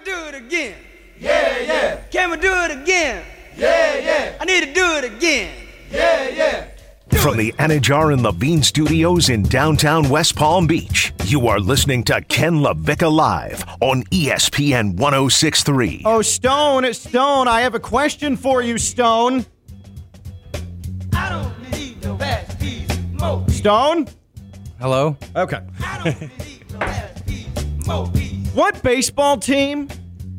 we do it again? Yeah, yeah. Can we do it again? Yeah, yeah. I need to do it again. Yeah, yeah. From the Anidjar and Levine Studios in downtown West Palm Beach, you are listening to Ken LaVicka Live on ESPN 1063. Oh, Stone, it's Stone, I have a question for you, Stone. I don't need no ass piece, Stone? Hello? Okay. I don't need no ass piece, mo piece. What baseball team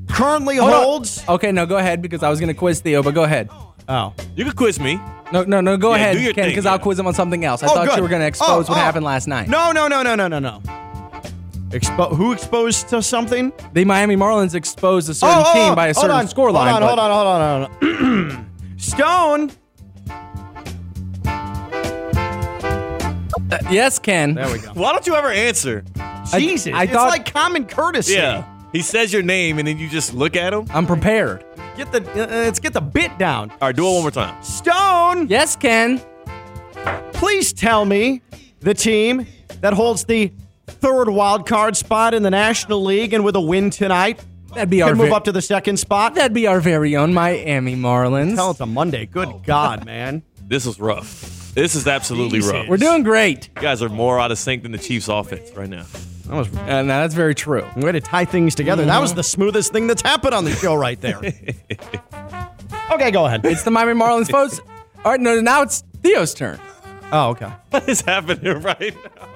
currently Hold on. holds. Okay, no, go ahead because I was going to quiz Theo, but go ahead. Oh. You can quiz me. No, no, no, go Yeah, ahead, do your Ken, thing, because I'll yeah. quiz him on something else. I Oh, thought good. you were going to oh, expose Oh, what oh. happened last night. No, no, no, no, no, no, no. Expo- who exposed to something? The Miami Marlins exposed a certain oh, oh, team by a hold certain on, score line. Hold on, hold on, hold on, hold on. Stone. yes, Ken. There we go. Why don't you ever answer? Jesus, I it's thought- like common courtesy. Yeah. He says your name and then you just look at him. I'm prepared. Get the uh, let's get the bit down. All right, do it one more time. Stone. Yes, Ken. Please tell me the team that holds the third wild card spot in the National League and with a win tonight That'd be our can move ve- up to the second spot. That'd be our very own Miami Marlins. Hell, it's a Monday. Good God, man. This is rough. This is absolutely Jesus. rough. We're doing great. You guys are more out of sync than the Chiefs' offense right now. That was uh, And that's very true. way to tie things together. That was mm-hmm. the smoothest thing that's happened on the show right there. okay, go ahead. It's the Miami Marlins, folks. All right, no, now it's Theo's turn. Oh, okay. What is happening right now?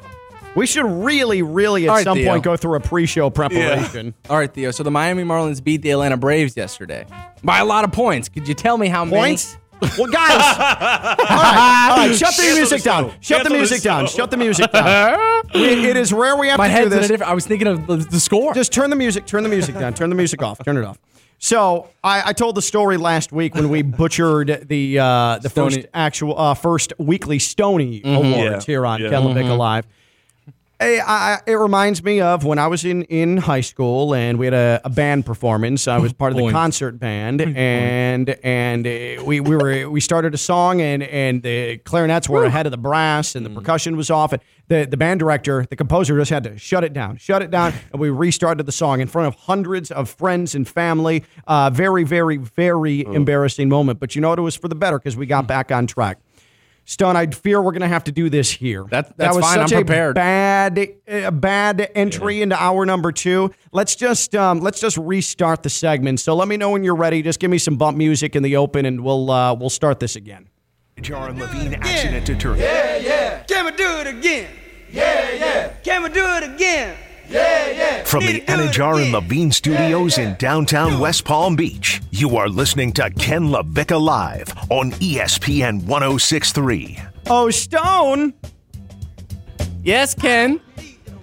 We should really, really at All right, some Theo. point go through a pre-show preparation. All right, Theo. So the Miami Marlins beat the Atlanta Braves yesterday by a lot of points. Could you tell me how many? Points? Well, guys. all right, all right. Shut the Cancel music the down. show. Shut the Cancel the music down. show. Shut the music down. We- it is rare we have My to do head's in a this. different. I was thinking of the, the score. Just turn the music. Turn the music down. Turn the music off. Turn it off. So I, I told the story last week when we butchered the uh, the Stony- first actual uh, first weekly Stony Awards Yeah. here on Yeah. Ken LaVicka Live. Hey, I, I- it reminds me of when I was in, in high school and we had a, a band performance. I was part of the concert band, and and uh, we, we were we started a song, and and the clarinets were ahead of the brass, and the percussion was off. And the the band director, the composer, just had to shut it down, shut it down, and we restarted the song in front of hundreds of friends and family. Uh, very, very, very embarrassing moment, but you know what? It was for the better because we got back on track. Stone, I fear we're going to have to do this here. That- that was fine. such I'm a bad, uh, bad entry into hour number two. Let's just um, let's just restart the segment. So let me know when you're ready. Just give me some bump music in the open, and we'll uh, we'll start this again. Anidjar and Levine Accident Attorney. Yeah, yeah. Can we do it again? Yeah, yeah. Can we do it again? Yeah, yeah. From the Need to Anidjar and again. Levine Studios in downtown West Palm Beach, you are listening to Ken LaVicka Live on ESPN 1063. Oh, Stone, yes, Ken.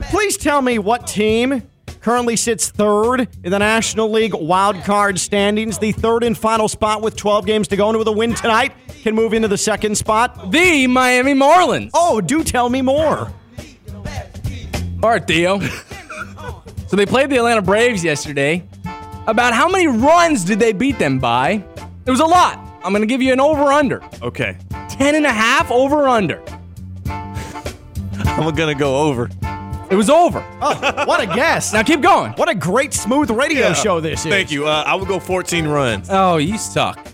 please tell me what team currently sits third in the National League wild card standings, the third and final spot with 12 games to go, and with a win tonight can move into the second spot. The Miami Marlins. Oh, do tell me more. All right, Theo. So they played the Atlanta Braves yesterday. About how many runs did they beat them by? It was a lot. I'm going to give you an over under. Okay. 10 and a half over under. I'm going to go over. It was over. Oh, what a guess. Now keep going. What a great smooth radio show this is. Thank you. Uh, I would go 14 runs. Oh, you suck.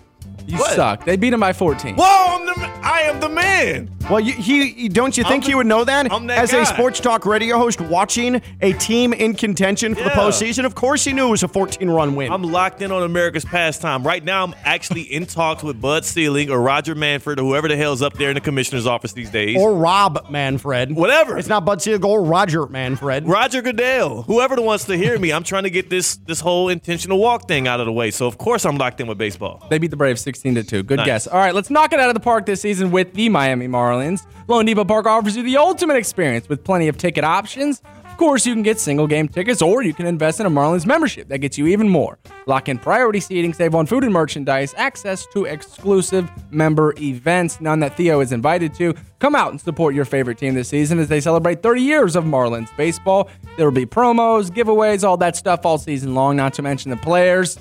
You What? suck. They beat him by 14. Whoa, I'm the, I am the man. Well, you, he don't you think I'm he would know that? I'm that As guy. a sports talk radio host watching a team in contention for the Yeah. postseason, of course he knew it was a 14 run win. I'm locked in on America's pastime. Right now, I'm actually in talks with Bud Sealing or Roger Manfred or whoever the hell's up there in the commissioner's office these days. or Rob Manfred. Whatever. It's not Bud Siegel or Roger Manfred. Roger Goodell, whoever that wants to hear me, I'm trying to get this this whole intentional walk thing out of the way. So of course I'm locked in with baseball. They beat the Braves 16 to 2. Good Nice. guess. All right, let's knock it out of the park this season with the Miami Marlins. loanDepot Park offers you the ultimate experience with plenty of ticket options. Of course, you can get single game tickets or you can invest in a Marlins membership that gets you even more. Lock in priority seating, save on food and merchandise, access to exclusive member events, none that Theo is invited to. Come out and support your favorite team this season as they celebrate 30 years of Marlins baseball. There will be promos, giveaways, all that stuff all season long, not to mention the players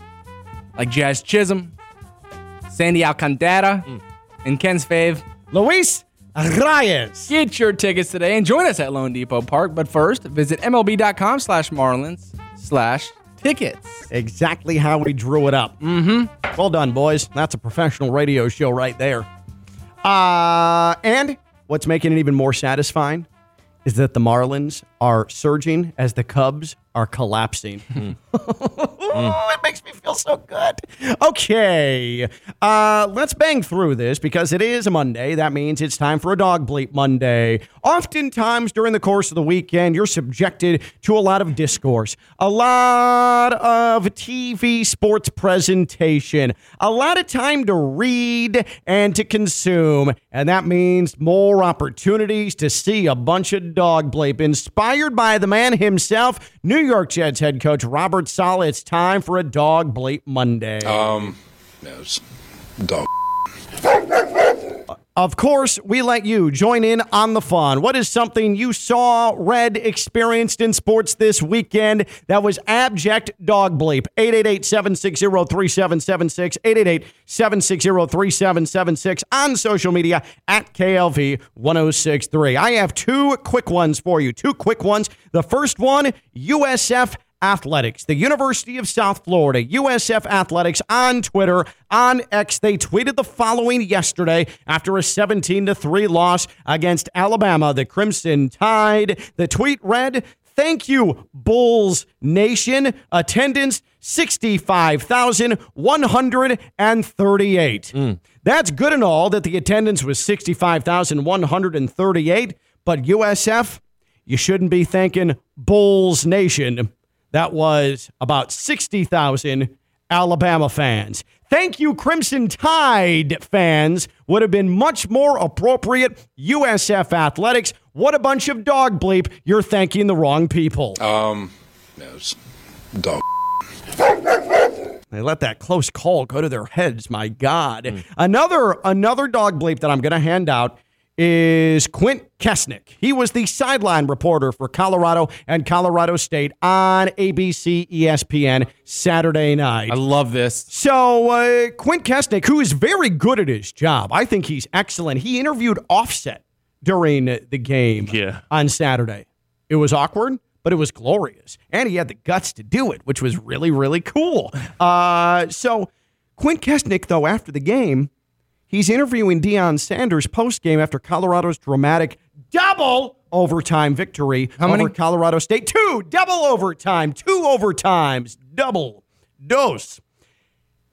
like Jazz Chisholm, Sandy Alcantara, and Ken's fave. Luis Arraez. Get your tickets today and join us at loanDepot Park. But first, visit MLB.com slash Marlins slash tickets. Exactly how we drew it up. Mm-hmm. Well done, boys. That's a professional radio show right there. Uh, and what's making it even more satisfying is that the Marlins are surging as the Cubs are collapsing. it makes me feel so good. Okay, uh, let's bang through this because it is a Monday. That means it's time for a dog bleep Monday. Oftentimes during the course of the weekend, you're subjected to a lot of discourse, a lot of TV sports presentation, a lot of time to read and to consume, and that means more opportunities to see a bunch of dog bleep. Inspired by the man himself, New York Jets head coach Robert Saleh. It's time for a dog bleep Monday. Um, no, dog. Of course, we let you join in on the fun. What is something you saw, read, experienced in sports this weekend that was abject dog bleep? 888 760 3776. 888 760 3776 on social media at KLV 1063. I have two quick ones for you. Two quick ones. The first one USF Athletics, the University of South Florida, USF Athletics on Twitter, on X. They tweeted the following yesterday after a 17 3 loss against Alabama. The Crimson Tide. The tweet read, Thank you, Bulls Nation. Attendance 65,138. Mm. That's good and all that the attendance was 65,138, but USF, you shouldn't be thanking Bulls Nation. That was about 60,000 Alabama fans. Thank you, Crimson Tide fans. Would have been much more appropriate. USF Athletics. What a bunch of dog bleep. You're thanking the wrong people. Um, no, it's dog. They let that close call go to their heads. My God. Another another dog bleep that I'm going to hand out is Quint Kessenich. He was the sideline reporter for Colorado and Colorado State on ABC ESPN Saturday night. I love this. So, uh, Quint Kessenich, who is very good at his job, I think he's excellent. He interviewed Offset during the game Yeah. on Saturday. It was awkward, but it was glorious. And he had the guts to do it, which was really, really cool. Uh, so, Quint Kessenich, though, after the game, he's interviewing Deion Sanders post game after Colorado's dramatic double overtime victory How over many? Colorado State. Two double overtime, two overtimes, double dose.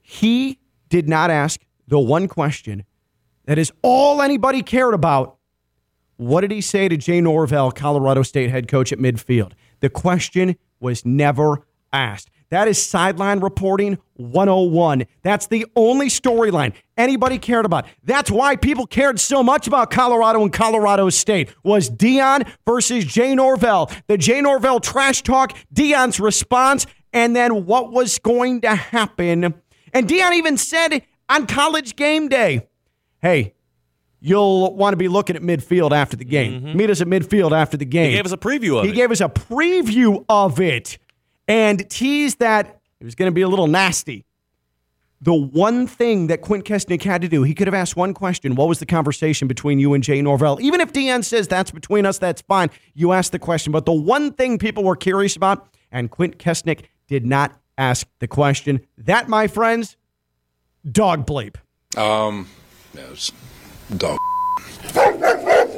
He did not ask the one question that is all anybody cared about. What did he say to Jay Norvell, Colorado State head coach at midfield? The question was never asked. That is sideline reporting 101. That's the only storyline anybody cared about. That's why people cared so much about Colorado and Colorado State was Deion versus Jay Norvell. The Jay Norvell trash talk, Deion's response, and then what was going to happen. And Deion even said on college game day, hey, you'll want to be looking at midfield after the game. Mm-hmm. Meet us at midfield after the game. He gave us a preview of He it. gave us a preview of it and teased that it was going to be a little nasty. The one thing that Quint Kessenich had to do, he could have asked one question. What was the conversation between you and Jay Norvell? Even if Deion says that's between us, that's fine. You asked the question. But the one thing people were curious about, and Quint Kessenich did not ask the question. That, my friends, dog bleep. Um, it's dog.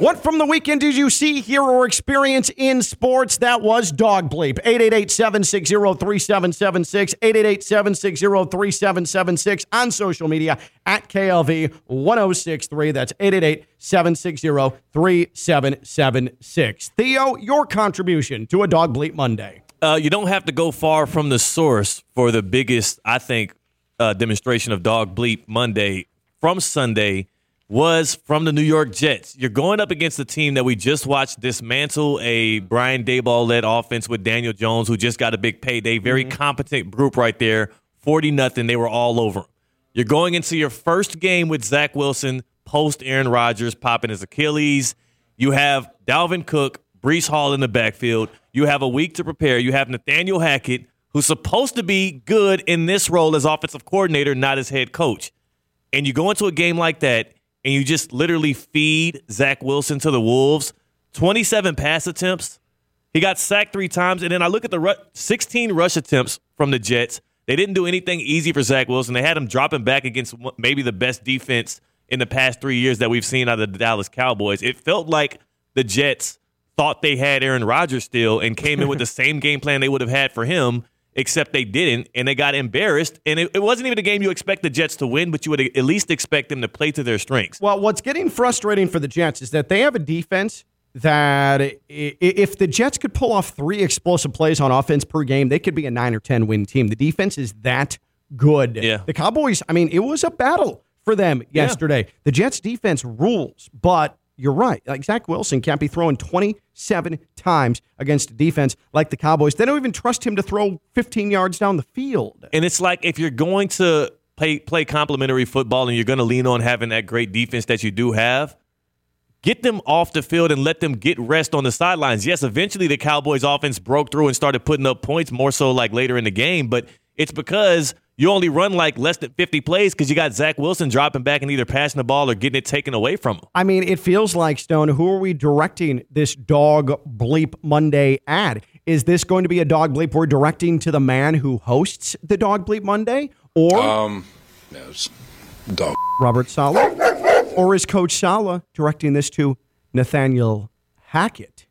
What from the weekend did you see, hear, or experience in sports? That was Dog Bleep. 888-760-3776, 888-760-3776 on social media at KLV 1063. That's 888-760-3776. Theo, your contribution to a Dog Bleep Monday. Uh, you don't have to go far from the source for the biggest, I think, uh, demonstration of dog bleep Monday from Sunday was from the New York Jets. You're going up against a team that we just watched dismantle a Brian Daboll led offense with Daniel Jones, who just got a big payday. Very mm-hmm. competent group right there. 40 nothing. They were all over. You're going into your first game with Zach Wilson post Aaron Rodgers popping his Achilles. You have Dalvin Cook, Breece Hall in the backfield. You have a week to prepare. You have Nathaniel Hackett, who's supposed to be good in this role as offensive coordinator, not as head coach. And you go into a game like that and you just literally feed Zach Wilson to the Wolves. 27 pass attempts. He got sacked three times. And then I look at the ru- 16 rush attempts from the Jets, They didn't do anything easy for Zach Wilson. They had him dropping back against maybe the best defense in the past three years that we've seen out of the Dallas Cowboys. It felt like the Jets thought they had Aaron Rodgers still and came in with the same game plan they would have had for him, except they didn't, and they got embarrassed. And it, it wasn't even a game you expect the Jets to win, but you would at least expect them to play to their strengths. Well, what's getting frustrating for the Jets is that they have a defense that if the Jets could pull off three explosive plays on offense per game, they could be a nine or 10 win team. The defense is that good. Yeah. The Cowboys, I mean, it was a battle for them yesterday. The Jets defense rules, but you're right. Like Zach Wilson can't be throwing 27 times against a defense like the Cowboys. They don't even trust him to throw 15 yards down the field. And it's like if you're going to play play complementary football and you're going to lean on having that great defense that you do have, get them off the field and let them get rest on the sidelines. Yes, eventually the Cowboys offense broke through and started putting up points more so like later in the game, but it's because you only run like less than 50 plays because you got Zach Wilson dropping back and either passing the ball or getting it taken away from him. I mean, it feels like Stone. Who are we directing this dog bleep Monday ad? Is this going to be a dog bleep we're directing to the man who hosts the dog bleep Monday, or Um, no, it's dog. Robert Saleh, or is Coach Saleh directing this to Nathaniel Hackett?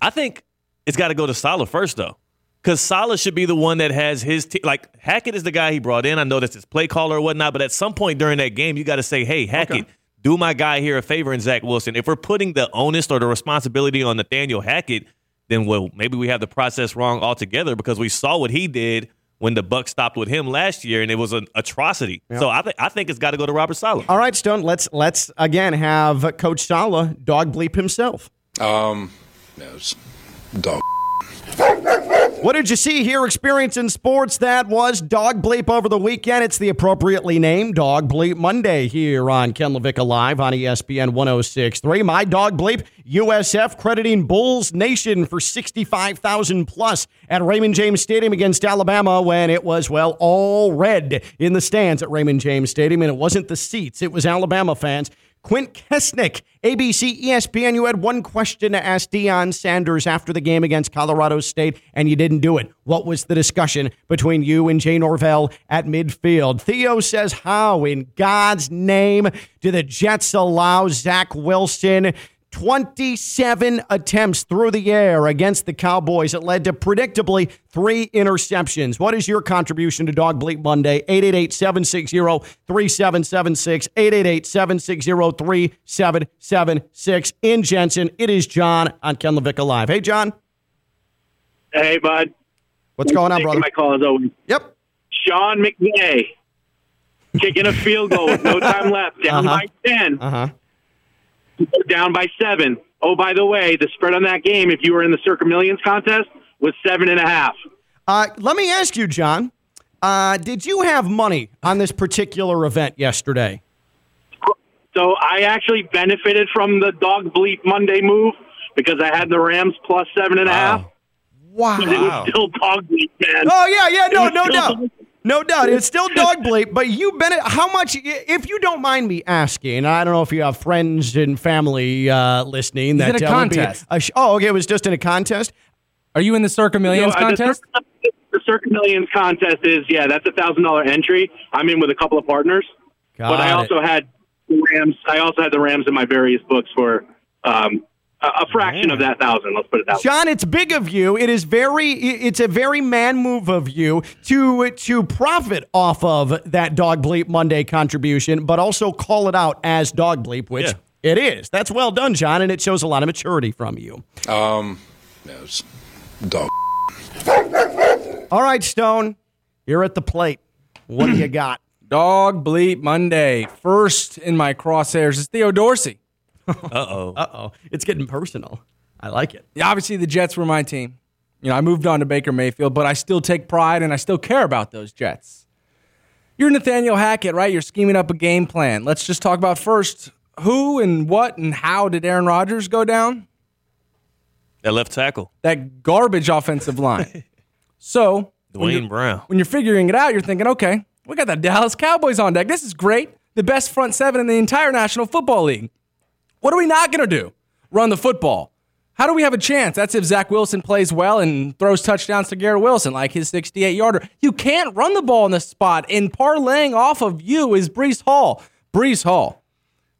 I think it's got to go to Saleh first, though. Because Saleh should be the one that has his team. Like, Hackett is the guy he brought in. I know that's his play caller or whatnot, but at some point during that game, you got to say, hey, Hackett, do my guy here a favor and Zach Wilson. If we're putting the onus or the responsibility on Nathaniel Hackett, then, well, maybe we have the process wrong altogether because we saw what he did when the Buck stopped with him last year, and it was an atrocity. So I, th- I think it's got to go to Robert Saleh. All right, Stone. Let's let's again have Coach Saleh dog bleep himself. Um, no, it's dog. What did you see, here? experience in sports? That was Dog Bleep over the weekend. It's the appropriately named Dog Bleep Monday here on Ken LaVicka Live on ESPN 1063. My Dog Bleep, USF crediting Bulls Nation for 65,000 plus at Raymond James Stadium against Alabama when it was, well, all red in the stands at Raymond James Stadium. And it wasn't the seats, it was Alabama fans. Quint Kessenich, ABC ESPN. You had one question to ask Deion Sanders after the game against Colorado State, and you didn't do it. What was the discussion between you and Jay Norvell at midfield? Theo says, How in God's name do the Jets allow Zach Wilson? 27 attempts through the air against the Cowboys. It led to predictably three interceptions. What is your contribution to Dog Bleep Monday? 888 760 3776. 888 760 3776. In Jensen, it is John on Ken LaVicka Live. Hey, John. Hey, bud. What's going on, brother? My call is always Yep. Sean McVay kicking a field goal with no time left, down Uh-huh. by ten, Uh huh. Down by seven. Oh, by the way, the spread on that game, if you were in the Circa Millions contest, was seven and a half. Uh, let me ask you, John. Uh, did you have money on this particular event yesterday? So I actually benefited from the dog bleep Monday move because I had the Rams plus seven and a half. Wow. But it was still dog bleep, man. Oh yeah, yeah, no, no doubt, no doubt. It's still dog bleep, but you bet it. How much? If you don't mind me asking, I don't know if you have friends and family uh, listening. Is that it a uh, contest? a sh- oh, okay, it was just in a contest. Are you in the Circa Millions So, uh, the contest? The Circa Millions contest is yeah, that's a thousand dollar entry. I'm in with a couple of partners, Got but I it. also had the Rams. I also had the Rams in my various books for um, a, a fraction of that thousand. Let's put it that way. John, it's big of you. It is very. It's a very man move of you to to profit off of that dog bleep Monday contribution, but also call it out as dog bleep, which Yeah. it is. That's well done, John, and it shows a lot of maturity from you. Um, no, it's dog. All right, Stone, you're at the plate. What do you got? Dog Bleep Monday. First in my crosshairs is Theo Dorsey. Uh oh. Uh oh, it's getting personal. I like it. Yeah, obviously, the Jets were my team. You know, I moved on to Baker Mayfield, but I still take pride and I still care about those Jets. You're Nathaniel Hackett, right? You're scheming up a game plan. Let's just talk about first who and what and how did Aaron Rodgers go down? That left tackle, That garbage offensive line. so, when Duane Brown. when you're figuring it out, you're thinking, okay, we got the Dallas Cowboys on deck. This is great. The best front seven in the entire National Football League. What are we not going to do? Run the football. How do we have a chance? That's if Zach Wilson plays well and throws touchdowns to Garrett Wilson, like his 68 yarder. You can't run the ball in this spot. And parlaying off of you is Breece Hall. Breece Hall,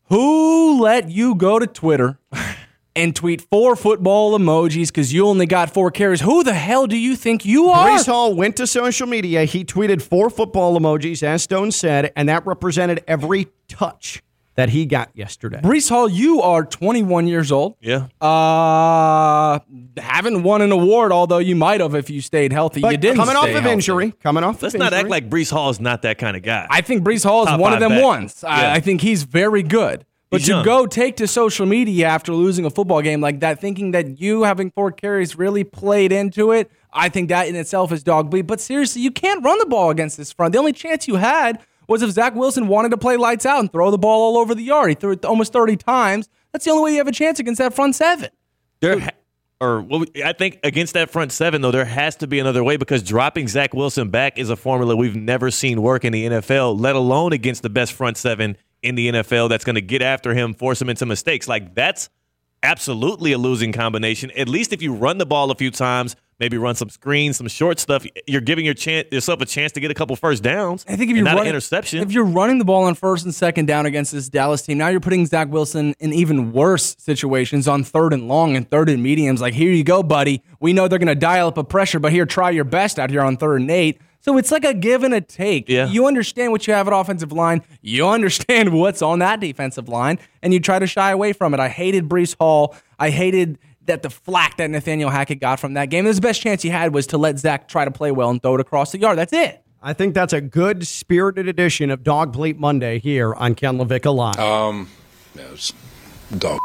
who let you go to Twitter and tweet four football emojis because you only got four carries? Who the hell do you think you are? Breece Hall went to social media. He tweeted four football emojis, as Stone said, and that represented every touch that he got yesterday. Breece Hall, you are 21 years old. Yeah. Uh, haven't won an award, although you might have if you stayed healthy. But you didn't. coming off of healthy. injury, coming off Let's of not injury. act like Breece Hall is not that kind of guy. I think Breece Hall is Top one of them back. ones. Yeah. I, I think he's very good. But He's to young. go take to social media after losing a football game like that, thinking that you having four carries really played into it, I think that in itself is dog bleed. But seriously, you can't run the ball against this front. The only chance you had was if Zach Wilson wanted to play lights out and throw the ball all over the yard. He threw it almost 30 times. That's the only way you have a chance against that front seven. there, or well, I think against that front seven though, there has to be another way because dropping Zach Wilson back is a formula we've never seen work in the NFL. Let alone against the best front seven in the NFL that's going to get after him, force him into mistakes. Like that's absolutely a losing combination. At least if you run the ball a few times, maybe run some screens, some short stuff, you're giving your chance, yourself a chance to get a couple first downs. I think if you're not running, an interception. if you're running the ball on first and second down against this Dallas team, now you're putting Zach Wilson in even worse situations on third and long and third and mediums. Like, here you go, buddy. We know they're going to dial up a pressure, but here, try your best out here on third and eight. So it's like a give and a take. Yeah. You understand what you have at offensive line. You understand what's on that defensive line, and you try to shy away from it. I hated Breece Hall. I hated that the flack that Nathaniel Hackett got from that game. The best chance he had was to let Zach try to play well and throw it across the yard. That's it. I think that's a good spirited edition of Dog Bleep Monday here on Ken LaVicka Live. Um, no, it's dog.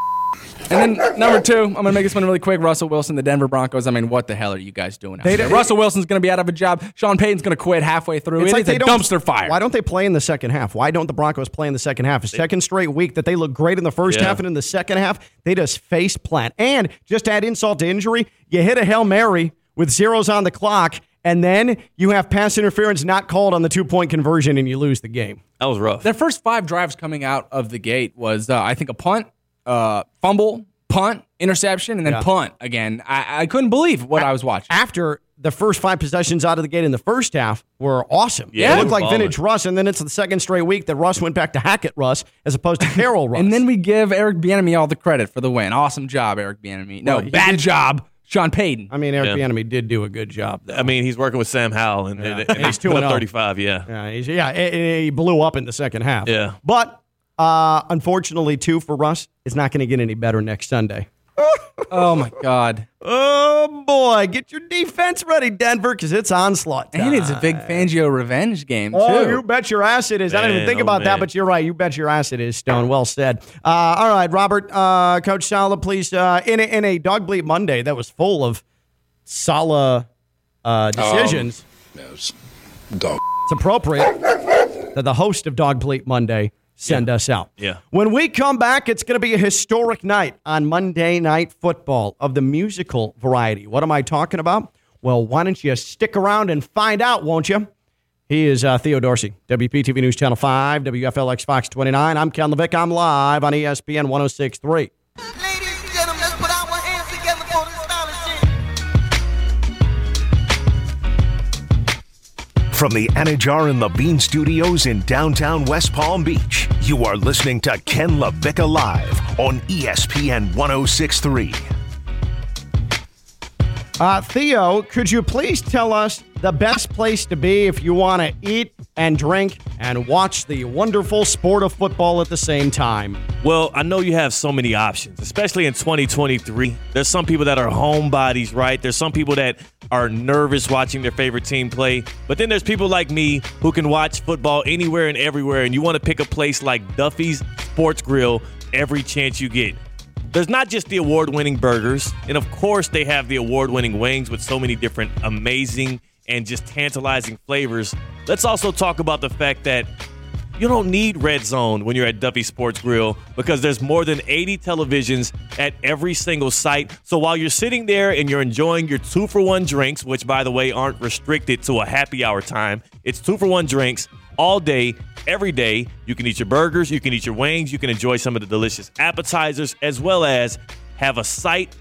And then number two, I'm gonna make this one really quick. Russell Wilson, the Denver Broncos. I mean, what the hell are you guys doing? Out They there? don't- Russell Wilson's gonna be out of a job. Sean Payton's gonna quit halfway through. It's It like is they a don't- dumpster fire. Why don't they play in the second half? Why don't the Broncos play in the second half? A second straight week that they look great in the first Yeah. half and in the second half, they just face plant. And just add insult to injury, you hit a Hail Mary with zeros on the clock, and then you have pass interference not called on the two point conversion and you lose the game. that was rough. Their first five drives coming out of the gate was, uh, I think, a punt, uh, fumble, punt, interception, and then Yeah. punt again. I, I couldn't believe what I was watching. After the first five possessions out of the gate in the first half were awesome. Yeah, it looked like vintage Russ, and then it's the second straight week that Russ went back to Hackett Russ as opposed to Carroll Russ. And then we give Eric Bieniemy all the credit for the win. Awesome job, Eric Bieniemy. No, Well, bad did- job, Sean Payton. I mean, Eric Yeah. Bieniemy did do a good job. Though. I mean, he's working with Sam Howell, and, and, and he's two put and oh. 35. Yeah. Yeah, he's, yeah, and- and he blew up in the second half. Yeah. but uh, unfortunately, too for Russ, it's not going to get any better next Sunday. oh my God. Oh boy, get your defense ready, Denver, because it's onslaught. Time. And it's a big Fangio revenge game, too. Oh, you bet your ass it is. I didn't even think oh, about that, but you're right. You bet your ass it is, Stone. Well said. Uh, all right, Robert, uh, Coach Saleh, please, uh, in, a, in a Dog Bleep Monday that was full of Saleh uh, decisions, No, it's dog. it's appropriate that the host of Dog Bleep Monday send us out. Yeah. When we come back, it's going to be a historic night on Monday Night Football of the musical variety. What am I talking about? Well, why don't you stick around and find out, won't you? He is uh, Theo Dorsey, WPTV News Channel 5, WFLX Fox 29. I'm Ken Levick. I'm live on ESPN 1063. From the Anidjar and Levine Studios in downtown West Palm Beach, you are listening to Ken LaVicka Live on ESPN 1063. Uh, Theo, could you please tell us the best place to be if you want to eat and drink and watch the wonderful sport of football at the same time? Well, I know you have so many options, especially in 2023. There's some people that are homebodies, right? There's some people that are nervous watching their favorite team play. But then there's people like me who can watch football anywhere and everywhere, and you want to pick a place like Duffy's Sports Grill every chance you get. There's not just the award winning burgers, and of course, they have the award winning wings with so many different amazing and just tantalizing flavors. Let's also talk about the fact that you don't need Red Zone when you're at Duffy Sports Grill because there's more than 80 televisions at every single site. So while you're sitting there and you're enjoying your two for one drinks, which by the way aren't restricted to a happy hour time, it's two for one drinks all day, every day. You can eat your burgers, you can eat your wings, you can enjoy some of the delicious appetizers, as well as have a sight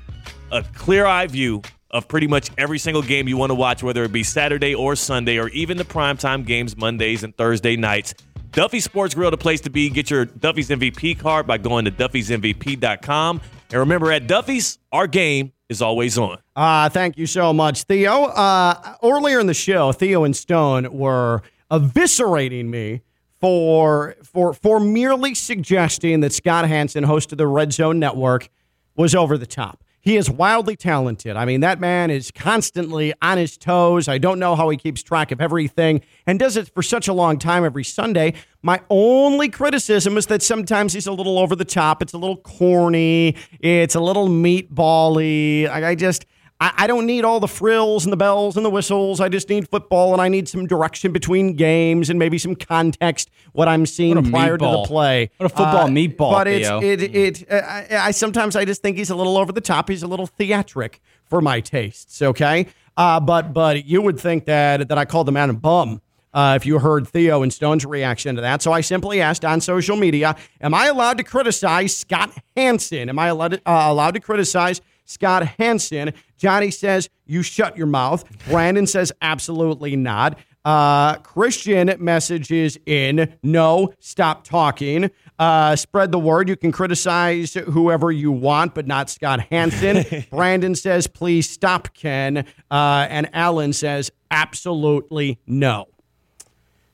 a clear eye view of pretty much every single game you want to watch, whether it be Saturday or Sunday, or even the primetime games Mondays and Thursday nights. Duffy Sports Grill, the place to be. Get your Duffy's MVP card by going to duffysmvp.com. And remember, at Duffy's, our game is always on. Uh, thank you so much, Theo. Uh, earlier in the show, Theo and Stone were eviscerating me for for for merely suggesting that Scott Hanson, host of the Red Zone Network, was over the top. He is wildly talented. I mean, that man is constantly on his toes. I don't know how he keeps track of everything and does it for such a long time every Sunday. My only criticism is that sometimes he's a little over the top. It's a little corny. It's a little meatbally. I just. I, I don't need all the frills and the bells and the whistles. I just need football and I need some direction between games and maybe some context what I'm seeing What prior to the play. What a football meatball, But it's Theo. it it. Uh, I, I sometimes I just think he's a little over the top. He's a little theatric for my tastes. Okay, uh, but but you would think that that I called the man a bum. Uh, if you heard Theo and Stone's reaction to that. So I simply asked on social media, am I allowed to criticize Scott Hanson? Am I allowed to, uh, allowed to criticize Scott Hanson? Johnny says, you shut your mouth. Brandon says, absolutely not. Uh, Christian messages in, no, stop talking. Uh, spread the word. You can criticize whoever you want, but not Scott Hanson. Brandon says, please stop, Ken. Uh, and Alan says, absolutely no.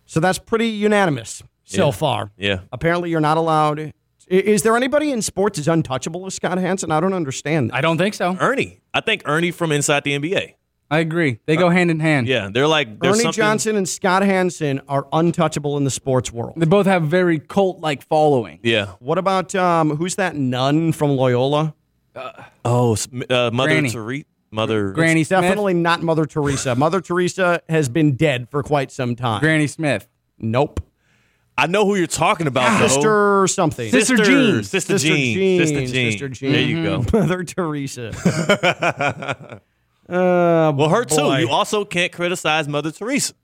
So that's pretty unanimous so Yeah. far. Yeah. Apparently, you're not allowed. I- Is there anybody in sports as untouchable as Scott Hanson? I don't understand. I don't think so. Ernie. I think Ernie from inside the NBA. I agree. They go hand in hand. Yeah, they're like there's Ernie something- Johnson and Scott Hanson are untouchable in the sports world. They both have very cult like following. Yeah. What about um, who's that nun from Loyola? Oh, uh, Mother Granny. Teresa. Mother Granny Smith. Definitely not Mother Teresa. Mother Teresa has been dead for quite some time. Granny Smith. nope. I know who you're talking about. though. Sister something. Sister Jean. Sister, Sister Jean. Jean. Sister Jean. Sister Jean. There you go. Mother Teresa. uh, Well, her too. You also can't criticize Mother Teresa.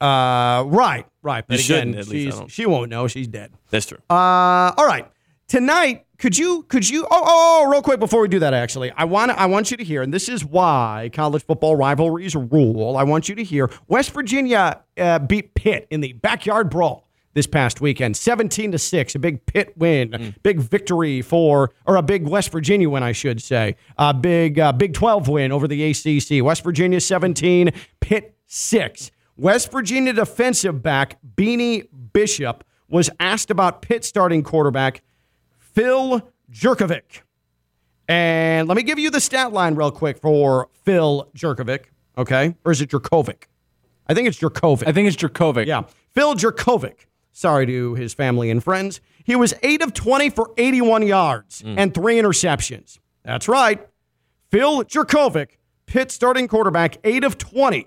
Uh, right, right. But You again, shouldn't, at least, I she's, don't- she won't know she's dead. That's true. Uh, all right. Tonight, could you could you oh, oh oh real quick before we do that actually I want I want you to hear and this is why college football rivalries rule I want you to hear West Virginia uh, beat Pitt in the backyard brawl this past weekend 17 to 6 a big Pitt win big victory for or a big West Virginia win I should say a big uh, Big 12 win over the ACC West Virginia 17 Pitt 6 West Virginia defensive back Beanie Bishop was asked about Pitt starting quarterback Phil Jerkovic. And let me give you the stat line real quick for Phil Jerkovic, okay? Or is it Jerkovic? I think it's Jerkovic. I think it's jerkovic Yeah. Phil Jerkovic. Sorry to his family and friends. He was 8 of 20 for 81 yards and three interceptions. That's right. Phil Jerkovic, Pitt starting quarterback, 8 of 20,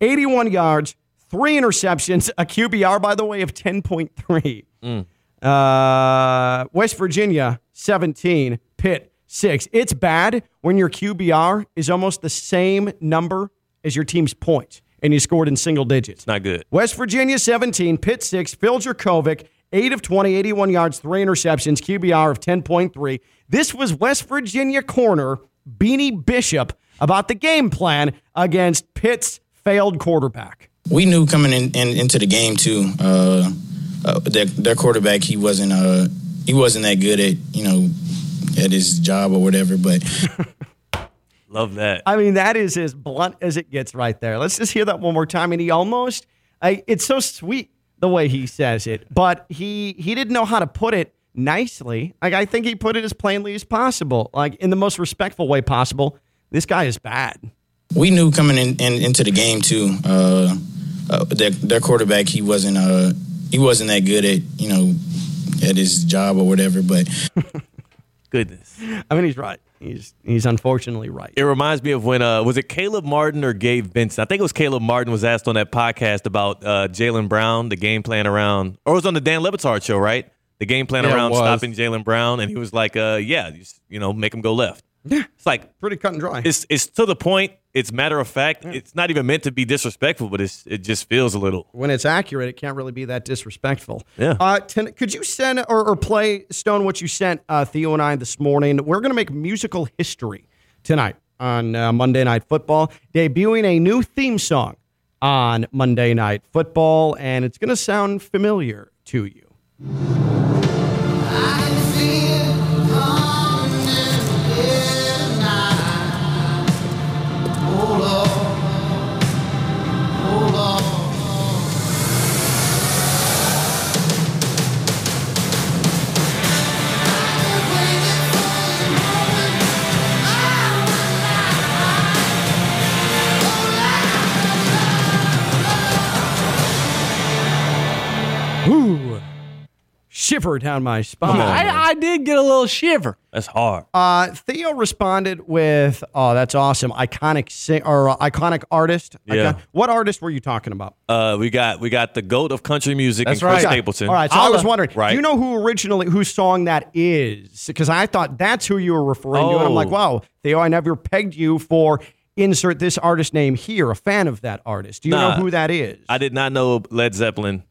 81 yards, three interceptions, a QBR, by the way, of 10.3. Uh, West Virginia, 17, Pitt, 6. It's bad when your QBR is almost the same number as your team's points and you scored in single digits. Not good. West Virginia 17, Pitt 6, Phil Jerkovic, 8 of 20, 81 yards, 3 interceptions, QBR of 10.3. This was West Virginia corner Beanie Bishop about the game plan against Pitt's failed quarterback. we knew coming in, in into the game too. Uh, uh, their, their quarterback, he wasn't uh, he wasn't that good at you know at his job or whatever. But Love that. I mean, that is as blunt as it gets right there. Let's just hear that one more time. And he almost, I, it's so sweet the way he says it, but he he didn't know how to put it nicely. Like I think he put it as plainly as possible, like in the most respectful way possible. This guy is bad. we knew coming in, in into the game too. Uh, uh, their, their quarterback, he wasn't uh, he wasn't that good at you know at his job or whatever. But Goodness. I mean, he's right. He's he's unfortunately right. It reminds me of when uh, was it Caleb Martin or Gabe Vincent? I think it was Caleb Martin was asked on that podcast about uh, Jaylen Brown, the game plan around, or it was on the Dan Le Batard show, right? The game plan Yeah, around stopping Jaylen Brown, and he was like, uh, "Yeah, you, you know, make him go left." Yeah, it's like Pretty cut and dry. it's it's to the point. It's matter of fact. It's not even meant to be disrespectful, but it's it just feels a little. when it's accurate, it can't really be that disrespectful. Yeah. Uh, ten, could you send or, or play Stone what you sent uh, Theo and I this morning? We're going to make musical history tonight on uh, Monday Night Football, debuting a new theme song on Monday Night Football, and it's going to sound familiar to you. Shiver down my spine. I, I did get a little shiver. That's hard. Uh, Theo responded with, "Oh, that's awesome! Iconic sing or uh, iconic artist. Yeah. Icon- what artist were you talking about? Uh, we got we got the goat of country music That's and Chris right. Stapleton. All right, so I was wondering, Right. do you know who originally whose song that is? Because I thought that's who you were referring to, and I'm Oh. like, wow, Theo, I never pegged you for insert this artist name here. A fan of that artist. Do you know who that is? I did not know Led Zeppelin.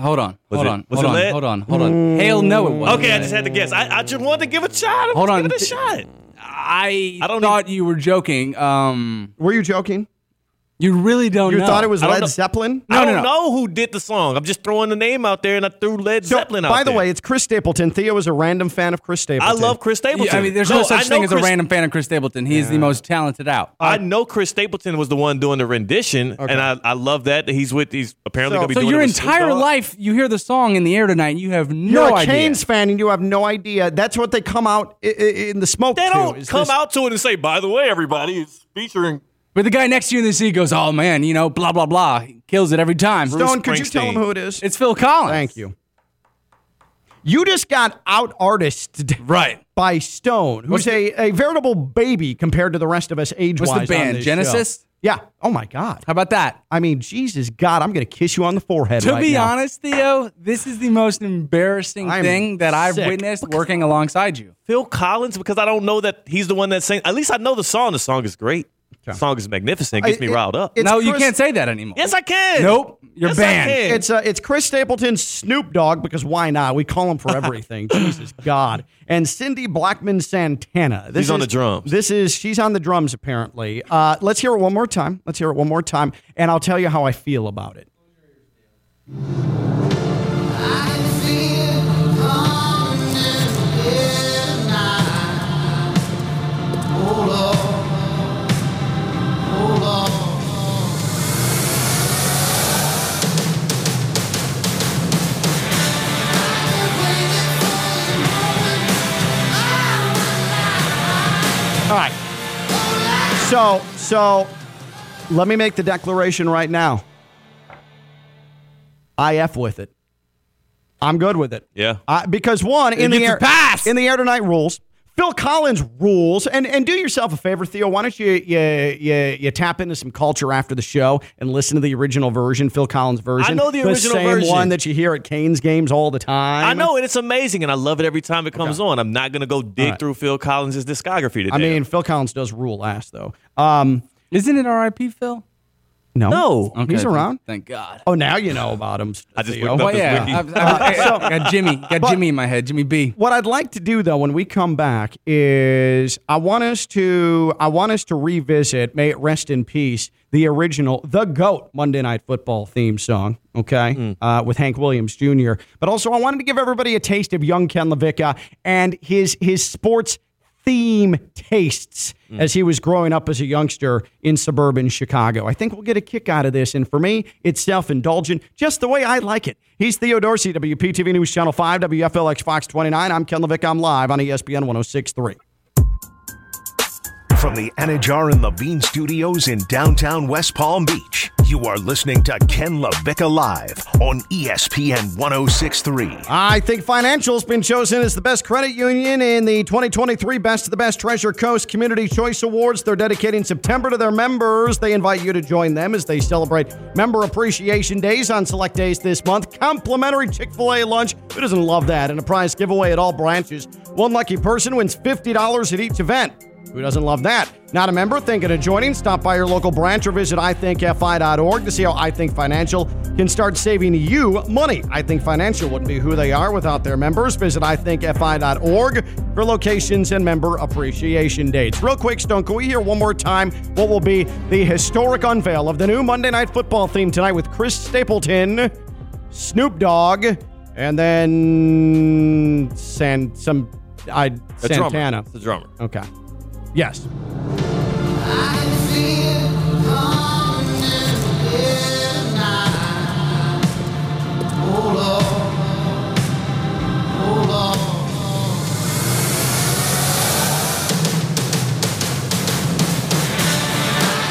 Hold on. Was hold it- on. was hold it on. lit? Hold on. Hold on. Hell no, it wasn't. Okay, I just had to guess. I, I just wanted to give a shot. Hold on. Give it a shot. I, I don't thought you were joking. Um, were you joking? You really don't You know. thought it was Led know. Zeppelin? I don't no. know who did the song. I'm just throwing the name out there, and I threw Led So, Zeppelin out by the there. way, it's Chris Stapleton. Theo is a random fan of Chris Stapleton. I love Chris Stapleton. Yeah, I mean, there's no, I such know thing as a random fan of Chris Stapleton. He is the most talented out. I know Chris Stapleton was the one doing the rendition, and I, I love that he's with. He's apparently So- going to be So doing your it entire life, you hear the song in the air tonight, and you have no You're a idea. Canes fan and you have no idea. That's what they come out i- i- in the smoke They to. don't is come this- out to it and say, "By the way, everybody, it's featuring." But the guy next to you in the seat goes, "Oh man, you know, blah blah blah." He kills it every time. Stone, could you tell him who it is? It's Phil Collins. Thank you. You just got out artisted Right. by Stone, who's What's a, a veritable baby compared to the rest of us age wise. What's the band? Genesis? Yeah. Oh my God. How about that? I mean, Jesus God, I'm going to kiss you on the forehead. To right be now. honest, Theo, this is the most embarrassing I'm thing that I've sick. witnessed working alongside you. Phil Collins because I don't know that he's the one that sang. At least I know the song. The song is great. The song is magnificent. It gets me It- riled up. it's no, you can't say that anymore. yes, I can. Nope, you're Yes, banned. It's uh, it's Chris Stapleton, Snoop Dogg, because why not? We call him for everything. Jesus God. And Cindy Blackman Santana. This She's on the drums. This is she's on the drums apparently. Uh, let's hear it one more time. Let's hear it one more time, and I'll tell you how I feel about it. So so let me make the declaration right now. I f with it. I'm good with it. Yeah. I, because one in the air pass. in the air tonight rules. Phil Collins rules, and and do yourself a favor, Theo. Why don't you you you, you tap into some culture after the show and listen to the original version, Phil Collins version. I know the original same version. one that you hear at Canes games all the time. I know, and it's amazing, and I love it every time it comes on. I'm not going to go dig right. through Phil Collins' discography today. I mean, Phil Collins does rule ass though. Um, Isn't it R.I.P. Phil? No, No. Okay, he's around. Thank God. Oh, now you know about him. I just Theo. looked up Well, his yeah, wiki. I've, I've- I got Jimmy, got But- Jimmy in my head, Jimmy B. What I'd like to do though when we come back is I want us to I want us to revisit, may it rest in peace, the original The Goat Monday Night Football theme song, okay? Uh, with Hank Williams Jr. But also I wanted to give everybody a taste of young Ken LaVicka and his his sports theme tastes mm. as he was growing up as a youngster in suburban Chicago. I think we'll get a kick out of this. And for me, it's self indulgent, just the way I like it. He's Theo Dorsey, WPTV News Channel 5, WFLX Fox 29. I'm Ken Levick. I'm live on ESPN 1063. From the Anidjar and Levine studios in downtown West Palm Beach, you are listening to Ken LaVicka Live on ESPN 1063. iTHINK Financial's been chosen as the best credit union in the 2023 Best of the Best Treasure Coast Community Choice Awards. They're dedicating September to their members. They invite you to join them as they celebrate Member Appreciation Days on select days this month. Complimentary Chick fil A lunch. Who doesn't love that? And a prize giveaway at all branches. One lucky person wins $50 at each event. Who doesn't love that? Not a member? Thinking of joining? Stop by your local branch or visit ithinkfi.org to see how iTHINK Financial can start saving you money. iTHINK Financial wouldn't be who they are without their members. Visit ithinkfi.org for locations and member appreciation dates. Real quick, Stone, can we hear one more time what will be the historic unveil of the new Monday Night Football theme tonight with Chris Stapleton, Snoop Dogg, and then San some I The Santana. drummer. The drummer. Okay. Yes.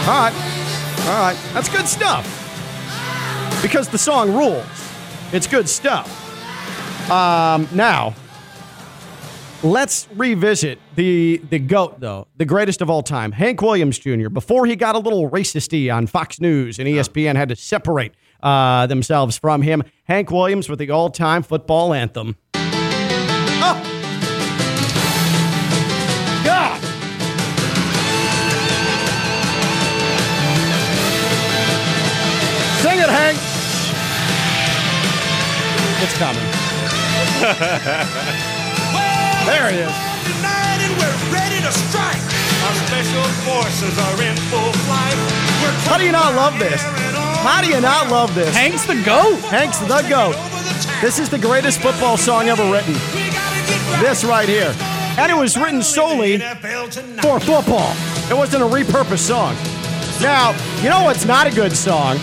All right. All right. That's good stuff. Because the song rules. It's good stuff. Um, now, let's revisit the the goat though, the greatest of all time, Hank Williams Jr. Before he got a little racisty on Fox News and ESPN had to separate uh, themselves from him. Hank Williams with the all-time football anthem. Oh. God. Sing it, Hank. It's coming. there it is. United, we're ready to strike. Our special forces are in full flight. We're How do you not love this? How do you not love this? Hank's the goat. Hank's the goat. This is the greatest football song ever written. This right here. And it was written solely for football. It wasn't a repurposed song. Now, you know what's not a good song?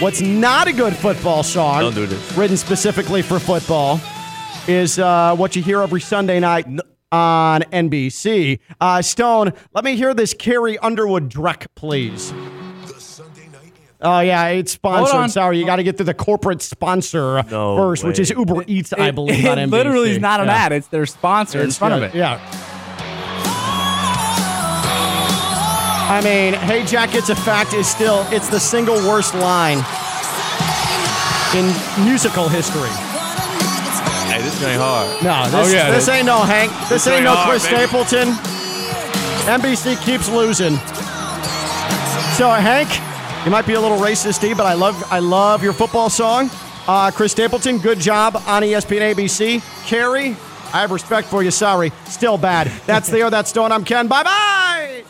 What's not a good football song? Don't do this. Written specifically for football is uh, what you hear every Sunday night on NBC. Uh, Stone, let me hear this Carrie Underwood Dreck, please. Oh yeah, it's sponsored. on. Sorry, you got to get through the corporate sponsor No first, which is Uber Eats, I believe. it NBC. literally is not an Yeah. ad. It's their sponsor in It's- front of it. Yeah. I mean, "Hey Jack, it's a fact" is still it's the single worst line in musical history. This ain't hard. No, this, Oh, yeah, this ain't no Hank. This, This ain't no hard, Chris baby. Stapleton. NBC keeps losing. So Hank, you might be a little racist, but I love I love your football song. Uh, Chris Stapleton, good job on ESPN ABC. Carrie, I have respect for you. Sorry, still bad. That's the O. That's Stone. I'm Ken. Bye bye.